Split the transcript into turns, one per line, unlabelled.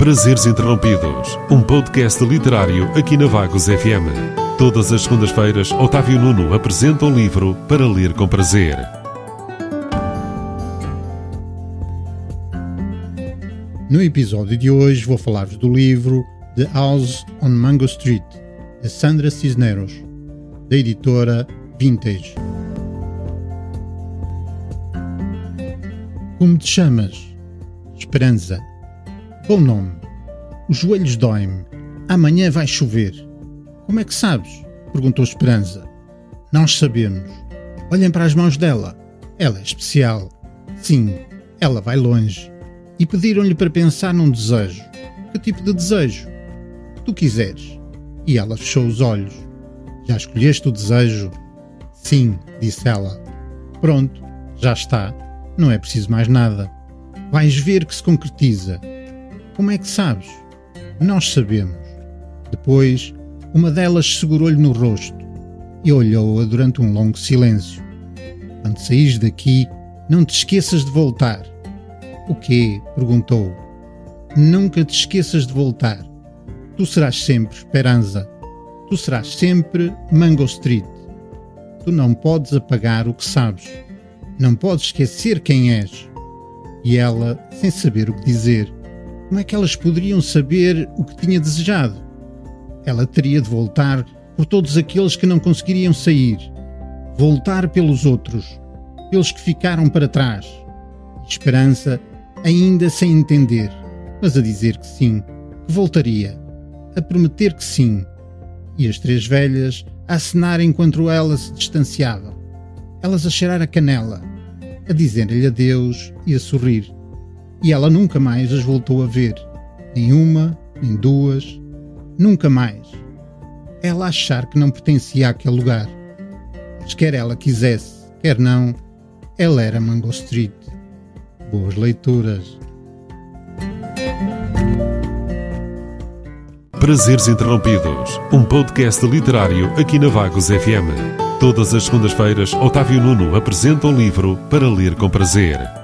Prazeres Interrompidos, um podcast literário aqui na Vagos FM. Todas as segundas-feiras, Otávio Nuno apresenta um livro para ler com prazer.
No episódio de hoje vou falar-vos do livro The House on Mango Street, de Sandra Cisneros, da editora Vintage. Como te chamas? Esperança. Bom nome. Os joelhos doem-me. Amanhã vai chover. Como é que sabes? Perguntou Esperança. Nós sabemos. Olhem para as mãos dela. Ela é especial. Sim, ela vai longe. E pediram-lhe para pensar num desejo. Que tipo de desejo? Tu quiseres. E ela fechou os olhos. Já escolheste o desejo? Sim, disse ela. Pronto, já está. Não é preciso mais nada. Vais ver que se concretiza. Como é que sabes? Nós sabemos. Depois, uma delas segurou-lhe no rosto e olhou-a durante um longo silêncio. Quando saís daqui, não te esqueças de voltar. O quê? perguntou. Nunca te esqueças de voltar. Tu serás sempre Esperança. Tu serás sempre Mango Street. Tu não podes apagar o que sabes. Não podes esquecer quem és e ela, sem saber o que dizer. Como é que elas poderiam saber o que tinha desejado? Ela teria de voltar por todos aqueles que não conseguiriam sair, voltar pelos outros, pelos que ficaram para trás. Esperança, ainda sem entender, mas a dizer que sim, que voltaria, a prometer que sim, e as três velhas a acenar enquanto ela se distanciava. Elas a cheirar a canela, a dizer-lhe adeus e a sorrir. E ela nunca mais as voltou a ver. Nem uma, nem duas. Nunca mais. Ela achar que não pertencia àquele lugar. Mas quer ela quisesse, quer não, ela era Mango Street. Boas leituras.
Prazeres Interrompidos, um podcast literário aqui na Vagos FM. Todas as segundas-feiras, Otávio Nuno apresenta um livro para ler com prazer.